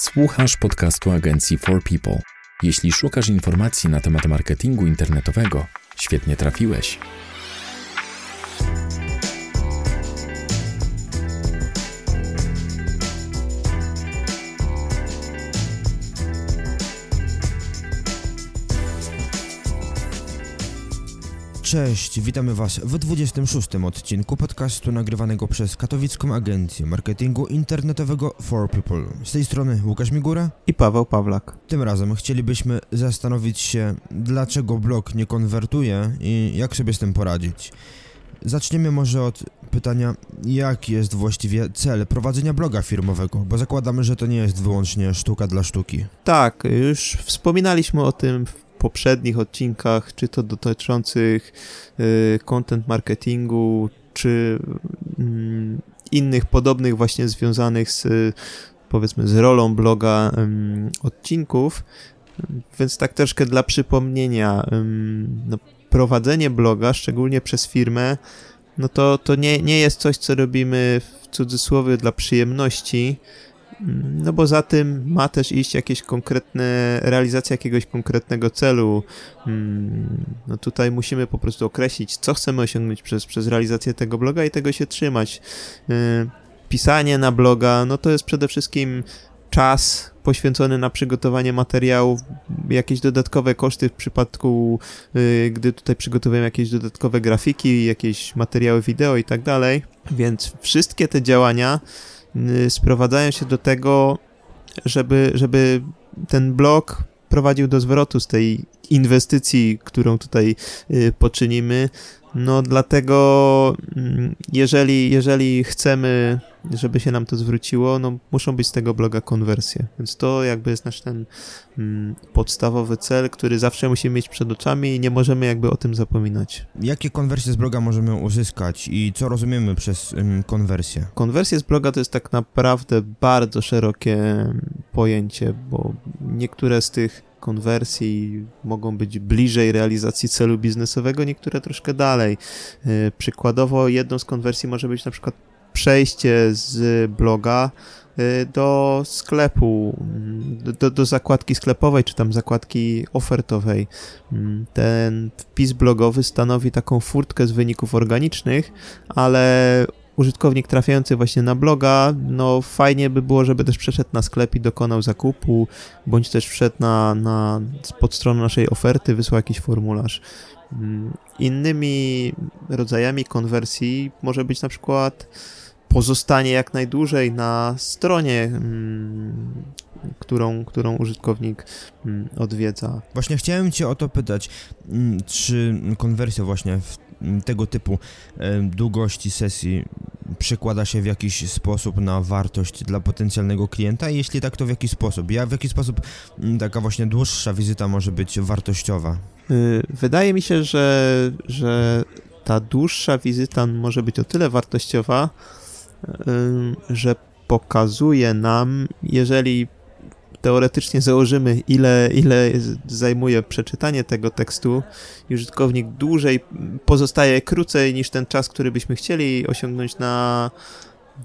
Słuchasz podcastu agencji For People. Jeśli szukasz informacji na temat marketingu internetowego, świetnie trafiłeś. Cześć, witamy Was w 26 odcinku podcastu nagrywanego przez katowicką agencję marketingu internetowego For People. Z tej strony Łukasz Migura i Paweł Pawlak. Tym razem chcielibyśmy zastanowić się, dlaczego blog nie konwertuje i jak sobie z tym poradzić. Zaczniemy może od pytania, jaki jest właściwie cel prowadzenia bloga firmowego, bo zakładamy, że to nie jest wyłącznie sztuka dla sztuki. Tak, już wspominaliśmy o tym w poprzednich odcinkach, czy to dotyczących y, content marketingu, czy mm, innych podobnych właśnie związanych z powiedzmy z rolą bloga odcinków. Więc tak troszkę dla przypomnienia, no, prowadzenie bloga, szczególnie przez firmę, no to, to nie, nie jest coś, co robimy w cudzysłowie dla przyjemności, no bo za tym ma też iść jakieś konkretne, realizacja jakiegoś konkretnego celu. Mm, no tutaj musimy po prostu określić, co chcemy osiągnąć przez, przez realizację tego bloga i tego się trzymać. Y, pisanie na bloga, no to jest przede wszystkim czas poświęcony na przygotowanie materiałów, jakieś dodatkowe koszty w przypadku, y, gdy tutaj przygotowujemy jakieś dodatkowe grafiki, jakieś materiały wideo i tak dalej. Więc wszystkie te działania sprowadzają się do tego, żeby, żeby ten blok prowadził do zwrotu z tej inwestycji, którą tutaj y, poczynimy. No dlatego, mm, jeżeli, jeżeli chcemy żeby się nam to zwróciło, no muszą być z tego bloga konwersje. Więc to jakby jest nasz ten mm, podstawowy cel, który zawsze musimy mieć przed oczami i nie możemy jakby o tym zapominać. Jakie konwersje z bloga możemy uzyskać i co rozumiemy przez ym, konwersję? Konwersje z bloga to jest tak naprawdę bardzo szerokie pojęcie, bo niektóre z tych konwersji mogą być bliżej realizacji celu biznesowego, niektóre troszkę dalej. Y, przykładowo jedną z konwersji może być na przykład przejście z bloga y, do sklepu, mm, do, do zakładki sklepowej, czy tam zakładki ofertowej. Mm, ten wpis blogowy stanowi taką furtkę z wyników organicznych, ale użytkownik trafiający właśnie na bloga, no fajnie by było, żeby też przeszedł na sklep i dokonał zakupu, bądź też wszedł na, na pod stronę naszej oferty, wysłał jakiś formularz. Mm, innymi rodzajami konwersji może być na przykład pozostanie jak najdłużej na stronie, mm, którą, którą użytkownik mm, odwiedza. Właśnie chciałem Cię o to pytać, czy konwersja właśnie w tego typu długości sesji przekłada się w jakiś sposób na wartość dla potencjalnego klienta? Jeśli tak, to w jaki sposób? Ja w jaki sposób taka właśnie dłuższa wizyta może być wartościowa? Y, wydaje mi się, że, że ta dłuższa wizyta może być o tyle wartościowa, że pokazuje nam, jeżeli teoretycznie założymy, ile, ile zajmuje przeczytanie tego tekstu, i użytkownik dłużej pozostaje krócej niż ten czas, który byśmy chcieli osiągnąć na,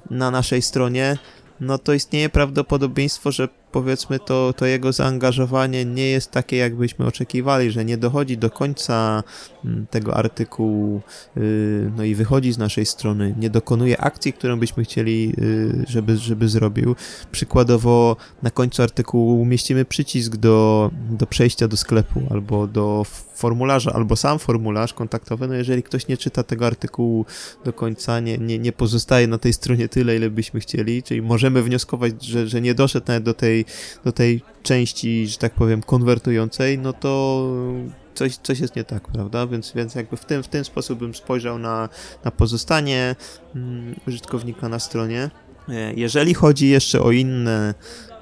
na naszej stronie, no to istnieje prawdopodobieństwo, że powiedzmy to, to jego zaangażowanie nie jest takie, jakbyśmy oczekiwali, że nie dochodzi do końca mm, tego artykułu, y, no i wychodzi z naszej strony, nie dokonuje akcji, którą byśmy chcieli, y, żeby, żeby zrobił. Przykładowo na końcu artykułu umieścimy przycisk do, do przejścia do sklepu albo do formularza, albo sam formularz kontaktowy, no jeżeli ktoś nie czyta tego artykułu do końca, nie, nie, nie pozostaje na tej stronie tyle, ile byśmy chcieli, czyli możemy wnioskować, że, że nie doszedł nawet do tej do tej części, że tak powiem, konwertującej, no to coś, coś jest nie tak, prawda? Więc, więc jakby w ten, w ten sposób bym spojrzał na, na pozostanie mm, użytkownika na stronie. E, jeżeli chodzi jeszcze o inne,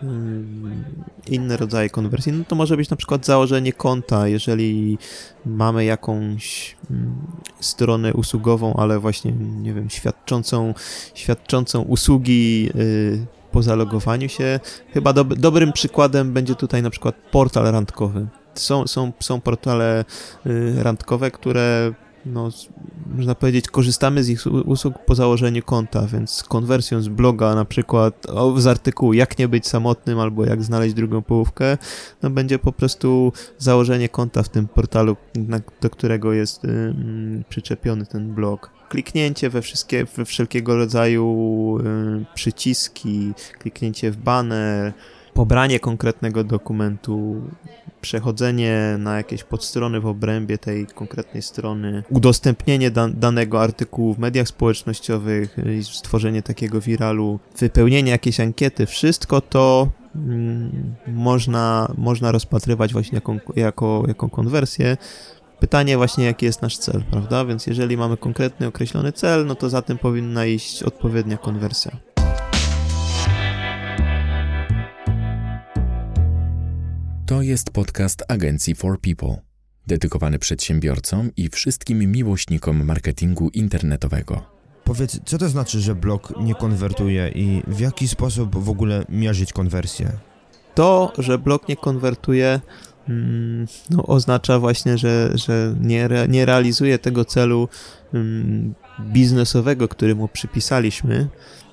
mm, inne rodzaje konwersji, no to może być na przykład założenie konta, jeżeli mamy jakąś mm, stronę usługową, ale właśnie, nie wiem, świadczącą, świadczącą usługi y, po zalogowaniu się. Chyba do, dobrym przykładem będzie tutaj na przykład portal randkowy. Są, są, są portale y, randkowe, które no, można powiedzieć, korzystamy z ich usług po założeniu konta, więc konwersją z bloga na przykład z artykułu jak nie być samotnym albo jak znaleźć drugą połówkę, no będzie po prostu założenie konta w tym portalu, do którego jest y, przyczepiony ten blog. Kliknięcie we, wszystkie, we wszelkiego rodzaju y, przyciski, kliknięcie w banner, pobranie konkretnego dokumentu, przechodzenie na jakieś podstrony w obrębie tej konkretnej strony, udostępnienie danego artykułu w mediach społecznościowych, stworzenie takiego wiralu, wypełnienie jakiejś ankiety, wszystko to mm, można, można rozpatrywać właśnie jako, jako, jako konwersję. Pytanie właśnie, jaki jest nasz cel, prawda? Więc jeżeli mamy konkretny, określony cel, no to za tym powinna iść odpowiednia konwersja. To jest podcast agencji For People, dedykowany przedsiębiorcom i wszystkim miłośnikom marketingu internetowego. Powiedz, co to znaczy, że blog nie konwertuje i w jaki sposób w ogóle mierzyć konwersję? To, że blog nie konwertuje, no, oznacza właśnie, że, że nie, re, nie realizuje tego celu mm, biznesowego, który mu przypisaliśmy.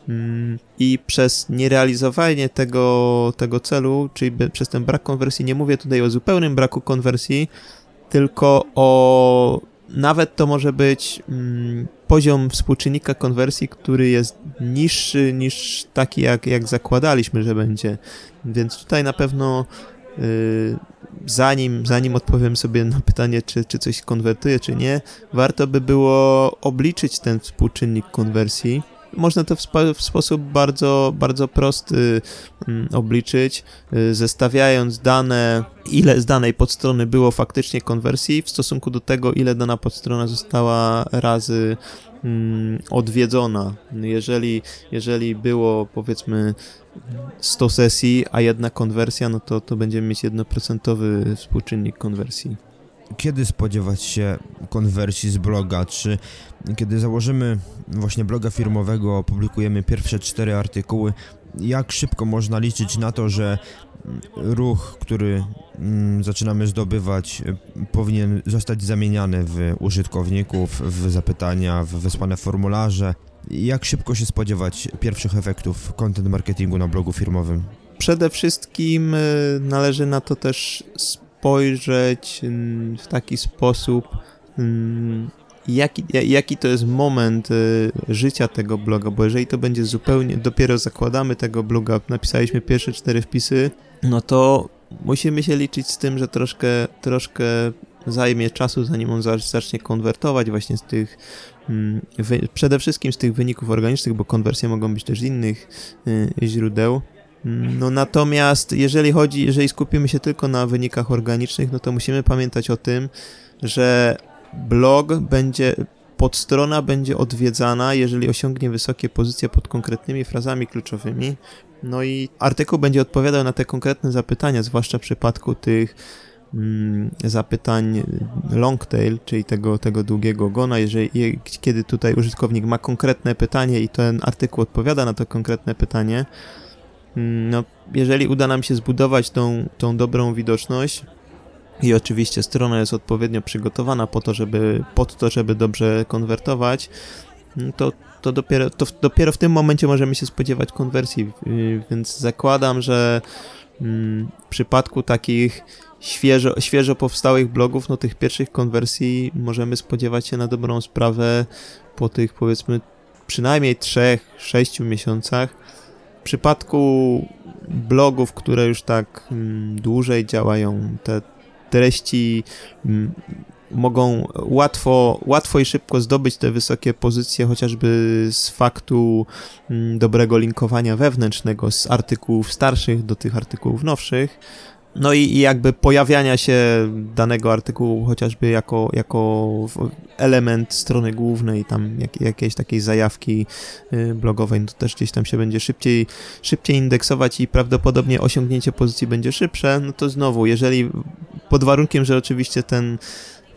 Mm, I przez nierealizowanie tego, tego celu, czyli przez ten brak konwersji, nie mówię tutaj o zupełnym braku konwersji, tylko o nawet to może być mm, poziom współczynnika konwersji, który jest niższy niż taki, jak, jak zakładaliśmy, że będzie. Więc tutaj na pewno y, zanim, zanim odpowiem sobie na pytanie, czy, czy coś konwertuje, czy nie, warto by było obliczyć ten współczynnik konwersji można to w, spo, w sposób bardzo, bardzo prosty mm, obliczyć, y, zestawiając dane, ile z danej podstrony było faktycznie konwersji w stosunku do tego, ile dana podstrona została razy mm, odwiedzona. Jeżeli, jeżeli było powiedzmy 100 sesji, a jedna konwersja, no to, to będziemy mieć jednoprocentowy współczynnik konwersji kiedy spodziewać się konwersji z bloga? Czy kiedy założymy właśnie bloga firmowego, opublikujemy pierwsze cztery artykuły, jak szybko można liczyć na to, że ruch, który mm, zaczynamy zdobywać, powinien zostać zamieniany w użytkowników, w zapytania, w wysłane formularze? Jak szybko się spodziewać pierwszych efektów content marketingu na blogu firmowym? Przede wszystkim y, należy na to też spojrzeć mm, w taki sposób, mm, jaki, jaki to jest moment y, życia tego bloga, bo jeżeli to będzie zupełnie, dopiero zakładamy tego bloga, napisaliśmy pierwsze cztery wpisy, no to musimy się liczyć z tym, że troszkę, troszkę zajmie czasu, zanim on zacznie konwertować właśnie z tych, mm, przede wszystkim z tych wyników organicznych, bo konwersje mogą być też z innych y, źródeł. No natomiast jeżeli chodzi, jeżeli skupimy się tylko na wynikach organicznych, no to musimy pamiętać o tym, że blog będzie, podstrona będzie odwiedzana, jeżeli osiągnie wysokie pozycje pod konkretnymi frazami kluczowymi. No i artykuł będzie odpowiadał na te konkretne zapytania, zwłaszcza w przypadku tych mm, zapytań long tail, czyli tego, tego długiego gona, jeżeli, kiedy tutaj użytkownik ma konkretne pytanie i ten artykuł odpowiada na to konkretne pytanie, no, jeżeli uda nam się zbudować tą, tą dobrą widoczność i oczywiście strona jest odpowiednio przygotowana po to, żeby, pod to, żeby dobrze konwertować, mm, to, to, dopiero, to dopiero w tym momencie możemy się spodziewać konwersji, y, więc zakładam, że mm, w przypadku takich świeżo, świeżo powstałych blogów, no tych pierwszych konwersji możemy spodziewać się na dobrą sprawę po tych powiedzmy przynajmniej 3-6 miesiącach, w przypadku blogów, które już tak mm, dłużej działają, te treści mm, mogą łatwo, łatwo i szybko zdobyć te wysokie pozycje, chociażby z faktu mm, dobrego linkowania wewnętrznego z artykułów starszych do tych artykułów nowszych. No i, i, jakby pojawiania się danego artykułu chociażby jako, jako element strony głównej, tam jak, jakiejś takiej zajawki y, blogowej, no to też gdzieś tam się będzie szybciej, szybciej indeksować i prawdopodobnie osiągnięcie pozycji będzie szybsze, no to znowu, jeżeli pod warunkiem, że oczywiście ten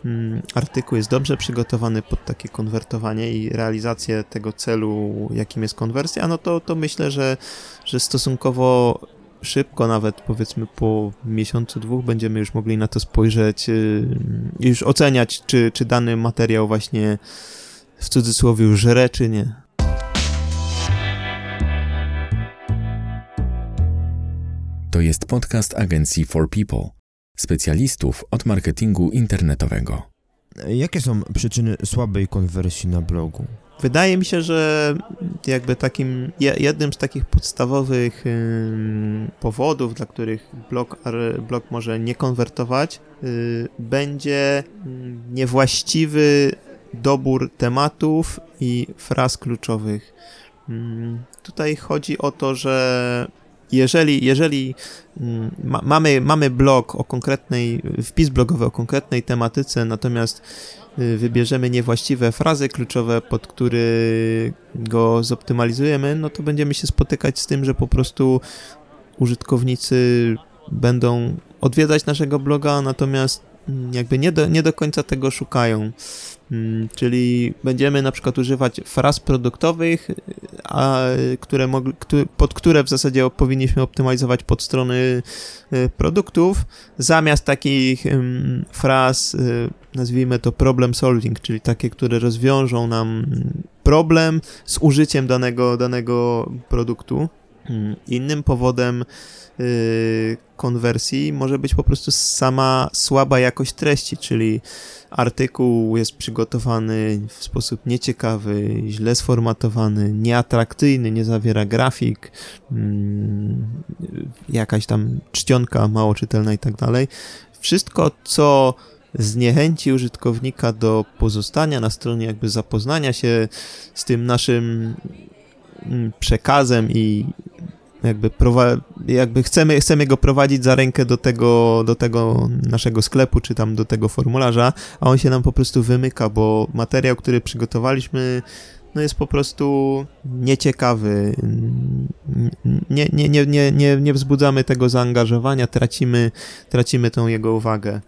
mm, artykuł jest dobrze przygotowany pod takie konwertowanie i realizację tego celu, jakim jest konwersja, no to, to myślę, że, że stosunkowo szybko, nawet powiedzmy po miesiącu, dwóch, będziemy już mogli na to spojrzeć i już oceniać, czy, czy dany materiał właśnie w cudzysłowie żre, czy nie. To jest podcast agencji For People, specjalistów od marketingu internetowego. Jakie są przyczyny słabej konwersji na blogu? Wydaje mi się, że jakby takim jednym z takich podstawowych powodów, dla których blog, blog może nie konwertować, y, będzie niewłaściwy dobór tematów i fraz kluczowych. Tutaj chodzi o to, że jeżeli, jeżeli ma, mamy, mamy blog o konkretnej, wpis blogowy o konkretnej tematyce, natomiast wybierzemy niewłaściwe frazy kluczowe, pod który go zoptymalizujemy, no to będziemy się spotykać z tym, że po prostu użytkownicy będą odwiedzać naszego bloga, natomiast mm, jakby nie do, nie do końca tego szukają. Mm, czyli będziemy na przykład używać fraz produktowych, a, które pod które w zasadzie powinniśmy optymalizować pod strony y, produktów, zamiast takich fraz, y, nazwijmy to problem solving, czyli takie, które rozwiążą nam problem z użyciem danego, danego produktu. Mm, innym powodem y, konwersji może być po prostu sama słaba jakość treści, czyli artykuł jest przygotowany w sposób nieciekawy, źle sformatowany, nieatrakcyjny, nie zawiera grafik, mm, jakaś tam czcionka mało czytelna i tak dalej. Wszystko, co zniechęci użytkownika do pozostania na stronie, jakby zapoznania się z tym naszym mm, przekazem i jakby, jakby chcemy, chcemy go prowadzić za rękę do tego, do tego naszego sklepu, czy tam do tego formularza, a on się nam po prostu wymyka, bo materiał, który przygotowaliśmy, no jest po prostu nieciekawy. Nie, nie, nie, nie, nie, nie wzbudzamy tego zaangażowania, tracimy, tracimy tą jego uwagę.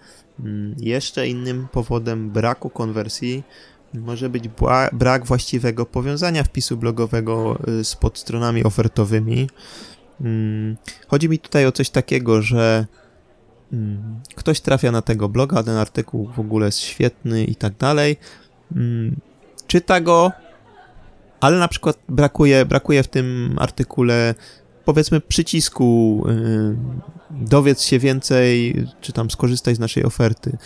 Jeszcze innym powodem braku konwersji może być brak właściwego powiązania wpisu blogowego y, z podstronami ofertowymi. Mm, chodzi mi tutaj o coś takiego, że mm, ktoś trafia na tego bloga, ten artykuł w ogóle jest świetny i tak dalej. Mm, czyta go, ale na przykład brakuje, brakuje w tym artykule powiedzmy przycisku y, dowiedz się więcej, czy tam skorzystaj z naszej oferty.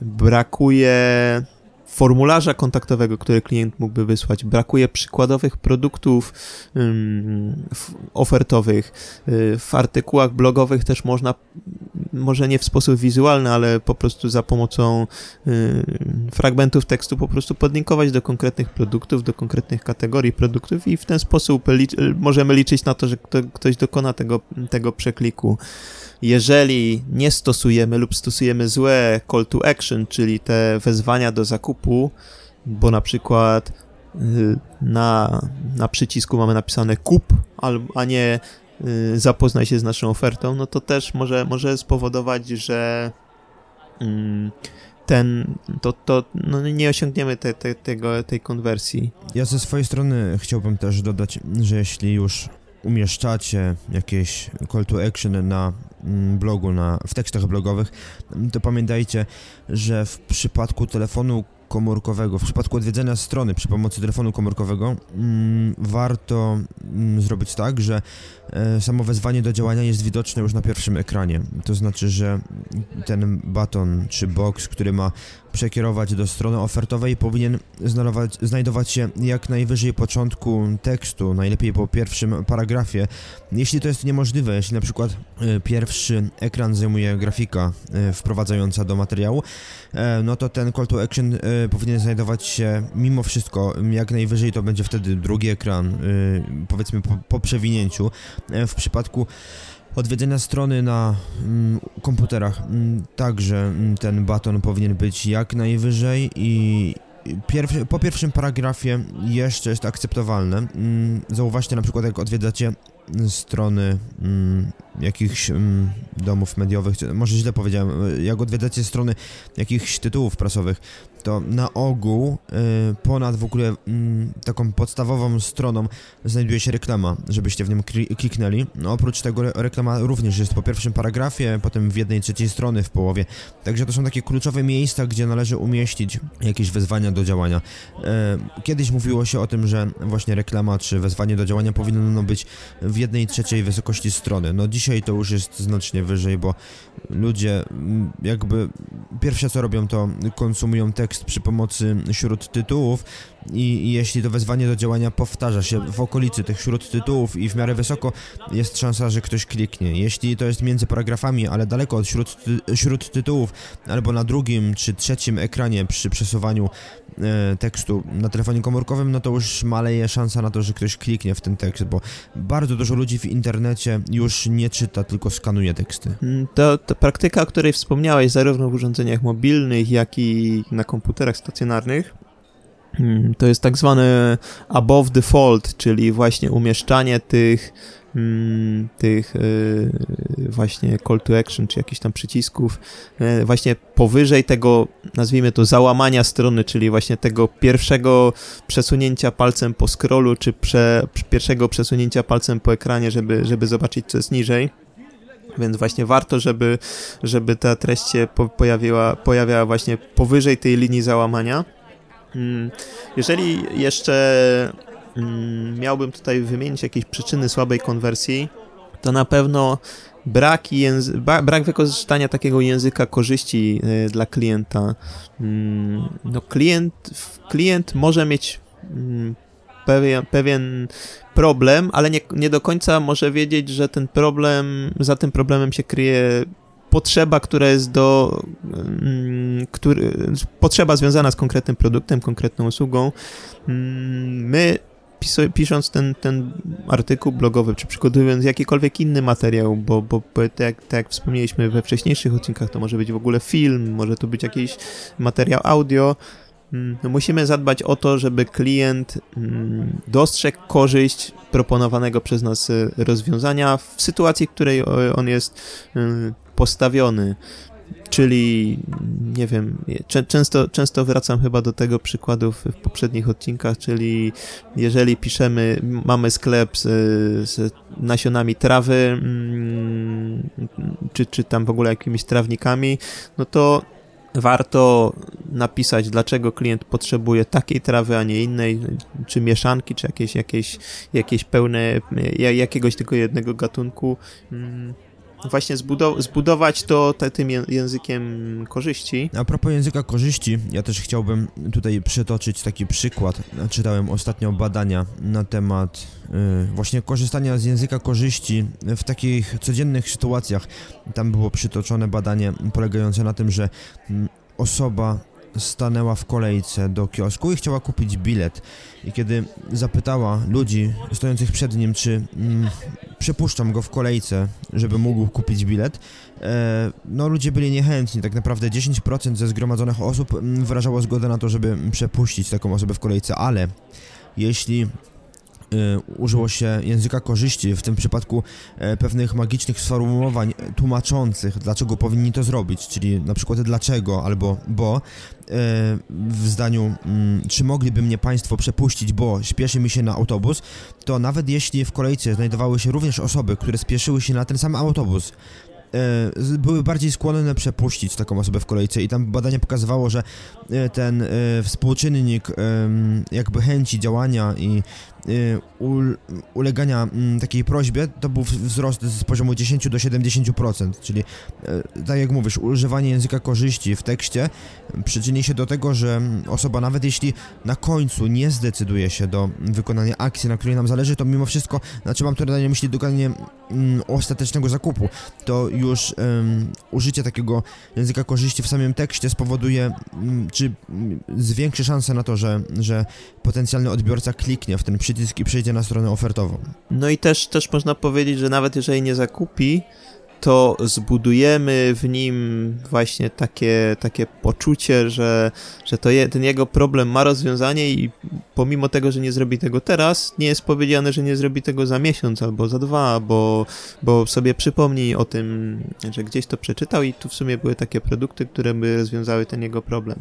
Brakuje formularza kontaktowego, który klient mógłby wysłać. Brakuje przykładowych produktów ofertowych. Y, w artykułach blogowych też można, może nie w sposób wizualny, ale po prostu za pomocą y, fragmentów tekstu po prostu podlinkować do konkretnych produktów, do konkretnych kategorii produktów i w ten sposób możemy liczyć na to, że kto, ktoś dokona tego, tego przekliku. Jeżeli nie stosujemy lub stosujemy złe call to action, czyli te wezwania do zakupu, bo na przykład y, na, na przycisku mamy napisane kup, a nie zapoznaj się z naszą ofertą, no to też może, może spowodować, że mm, ten, to, to no nie osiągniemy te, te, tego, tej konwersji. Ja ze swojej strony chciałbym też dodać, że jeśli już umieszczacie jakieś call to action na mm, blogu, na, w tekstach blogowych, to pamiętajcie, że w przypadku telefonu komórkowego, w przypadku odwiedzenia strony przy pomocy telefonu komórkowego, mm, warto mm, zrobić tak, że e, samo wezwanie do działania jest widoczne już na pierwszym ekranie. To znaczy, że ten baton czy box, który ma przekierować do strony ofertowej, powinien znajdować, się jak najwyżej początku tekstu, najlepiej po pierwszym paragrafie. Jeśli to jest niemożliwe, jeśli na przykład e, pierwszy ekran zajmuje grafika e, wprowadzająca do materiału, no to ten call to action powinien znajdować się mimo wszystko jak najwyżej to będzie wtedy drugi ekran, powiedzmy po, po przewinięciu. W przypadku odwiedzenia strony na mm, komputerach mm, także mm, ten baton powinien być jak najwyżej i po pierwszym paragrafie jeszcze jest akceptowalne. Mm, zauważcie na przykład, jak odwiedzacie strony mm, jakichś mm, domów mediowych, może źle powiedziałem, jak odwiedzacie strony jakichś tytułów prasowych, to na ogół y, ponad w ogóle y, taką podstawową stroną znajduje się reklama, żebyście w nią kliknęli. No, oprócz tego reklama również jest po pierwszym paragrafie, potem w jednej trzeciej strony w połowie. Także to są takie kluczowe miejsca, gdzie należy umieścić jakieś wezwania do działania. Y, kiedyś mówiło się o tym, że właśnie reklama czy wezwanie do działania powinno być w jednej trzeciej wysokości strony. No dzisiaj to już jest znacznie wyżej, bo ludzie mm, jakby pierwsze co robią to konsumują tekst przy pomocy śródtytułów i, jeśli to wezwanie do działania powtarza się w okolicy tych śródtytułów i w miarę wysoko jest szansa, że ktoś kliknie. Jeśli to jest między paragrafami, ale daleko od śródty, śródtytułów albo na drugim czy trzecim ekranie przy przesuwaniu e, tekstu na telefonie komórkowym, no to już maleje szansa na to, że ktoś kliknie w ten tekst, bo bardzo dużo ludzi w internecie już nie czyta, tylko skanuje teksty. Mm, to, to praktyka, o której wspomniałeś, zarówno w urządzeniach mobilnych, jak i na komputerach stacjonarnych, mm, to jest tak zwany above default, czyli właśnie umieszczanie tych mm, tych y, właśnie call to action, czy jakichś tam przycisków, y, właśnie powyżej tego, nazwijmy to, załamania strony, czyli właśnie tego pierwszego przesunięcia palcem po scrollu, czy prze, pierwszego przesunięcia palcem po ekranie, żeby, żeby zobaczyć, co jest niżej. Więc właśnie warto, żeby, żeby ta treść się pojawiła, pojawiała właśnie powyżej tej linii załamania. Mm, jeżeli jeszcze mm, miałbym tutaj wymienić jakieś przyczyny słabej konwersji, to na pewno brak, brak wykorzystania takiego języka korzyści y, dla klienta. Mm, no klient, klient może mieć pewien, pewien problem, ale nie, nie do końca może wiedzieć, że ten problem, za tym problemem się kryje potrzeba, która jest do, mm, który, potrzeba związana z konkretnym produktem, konkretną usługą. Mm, my pisząc ten, ten artykuł blogowy, czy przygotowując jakikolwiek inny materiał, bo, bo, tak, tak jak wspomnieliśmy we wcześniejszych odcinkach, to może być w ogóle film, może to być jakiś materiał audio, musimy zadbać o to, żeby klient mm, dostrzegł korzyść proponowanego przez nas y, rozwiązania w sytuacji, w której on jest y, postawiony. Czyli, nie wiem, często, często wracam chyba do tego przykładu w, poprzednich odcinkach, czyli jeżeli piszemy, mamy sklep z, z nasionami trawy, mm, czy, czy tam w ogóle jakimiś trawnikami, no to warto napisać, dlaczego klient potrzebuje takiej trawy, a nie innej, czy mieszanki, czy jakieś, jakieś, jakieś pełne, jakiegoś tylko jednego gatunku. Właśnie zbudow zbudować to te, tym językiem korzyści. A propos języka korzyści, ja też chciałbym tutaj przytoczyć taki przykład. Czytałem ostatnio badania na temat y, właśnie korzystania z języka korzyści w takich codziennych sytuacjach. Tam było przytoczone badanie polegające na tym, że mm, osoba stanęła w kolejce do kiosku i chciała kupić bilet. I kiedy zapytała ludzi stojących przed nim, czy mm, przepuszczam go w kolejce, żeby mógł kupić bilet, e, no ludzie byli niechętni. Tak naprawdę 10% ze zgromadzonych osób mm, wyrażało zgodę na to, żeby przepuścić taką osobę w kolejce, ale jeśli użyło się języka korzyści, w tym przypadku e, pewnych magicznych sformułowań tłumaczących, dlaczego powinni to zrobić, czyli na przykład dlaczego albo bo, e, w zdaniu mm, czy mogliby mnie Państwo przepuścić, bo śpieszy mi się na autobus, to nawet jeśli w kolejce znajdowały się również osoby, które spieszyły się na ten sam autobus, e, były bardziej skłonne przepuścić taką osobę w kolejce i tam badanie pokazywało, że ten współczynnik jakby chęci działania i Y, ulegania mm, takiej prośbie to był wzrost z poziomu 10 do 70%, czyli y, tak jak mówisz, używanie języka korzyści w tekście przyczyni się do tego, że osoba nawet jeśli na końcu nie zdecyduje się do wykonania akcji, na której nam zależy, to mimo wszystko, znaczy mam tutaj na myśli dokonanie um, ostatecznego zakupu, to już um, użycie takiego języka korzyści w samym tekście spowoduje, um, czy zwiększy szansę na to, że, że potencjalny odbiorca kliknie w ten przycisk przycisk i przejdzie na stronę ofertową. No i też, też można powiedzieć, że nawet jeżeli nie zakupi, to zbudujemy w nim właśnie takie, takie poczucie, że, że to je, ten jego problem ma rozwiązanie i pomimo tego, że nie zrobi tego teraz, nie jest powiedziane, że nie zrobi tego za miesiąc albo za dwa, bo, bo sobie przypomnij o tym, że gdzieś to przeczytał i tu w sumie były takie produkty, które by rozwiązały ten jego problem.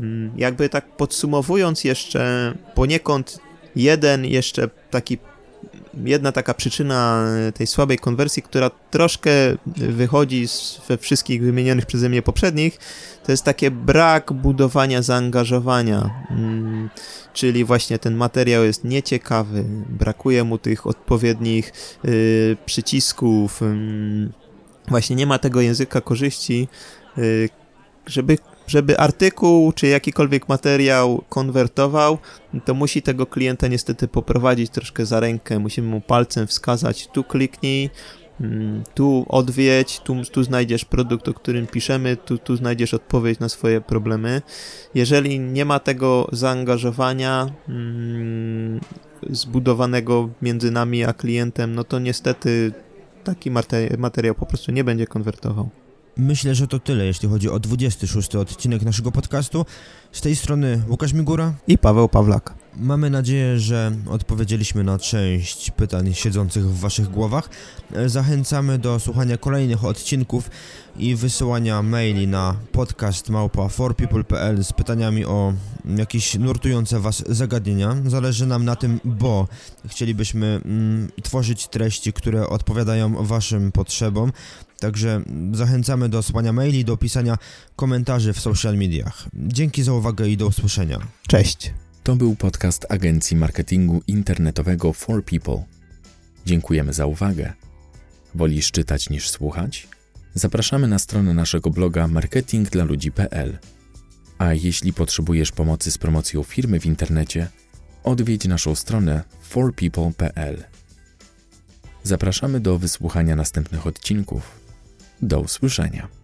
Mm, jakby tak podsumowując jeszcze poniekąd jeden jeszcze taki jedna taka przyczyna tej słabej konwersji, która troszkę wychodzi z, we wszystkich wymienionych przeze mnie poprzednich, to jest takie brak budowania zaangażowania. Hmm, czyli właśnie ten materiał jest nieciekawy, brakuje mu tych odpowiednich y, przycisków, y, właśnie nie ma tego języka korzyści, y, żeby żeby artykuł czy jakikolwiek materiał konwertował, to musi tego klienta niestety poprowadzić troszkę za rękę. Musimy mu palcem wskazać, tu kliknij, mm, tu odwiedź, tu, tu znajdziesz produkt, o którym piszemy, tu, tu znajdziesz odpowiedź na swoje problemy. Jeżeli nie ma tego zaangażowania mm, zbudowanego między nami a klientem, no to niestety taki materiał po prostu nie będzie konwertował. Myślę, że to tyle, jeśli chodzi o 26 odcinek naszego podcastu. Z tej strony Łukasz Migura i Paweł Pawlak. Mamy nadzieję, że odpowiedzieliśmy na część pytań siedzących w Waszych głowach. Zachęcamy do słuchania kolejnych odcinków i wysyłania maili na podcast małpa forpeople.pl z pytaniami o jakieś nurtujące Was zagadnienia. Zależy nam na tym, bo chcielibyśmy mm, tworzyć treści, które odpowiadają Waszym potrzebom. Także zachęcamy do słuchania maili, do pisania komentarzy w social mediach. Dzięki za uwagę i do usłyszenia. Cześć. To był podcast agencji marketingu internetowego For People. Dziękujemy za uwagę. Wolisz czytać niż słuchać? Zapraszamy na stronę naszego bloga marketingdlaludzi.pl. A jeśli potrzebujesz pomocy z promocją firmy w internecie, odwiedź naszą stronę forpeople.pl. Zapraszamy do wysłuchania następnych odcinków. Do usłyszenia.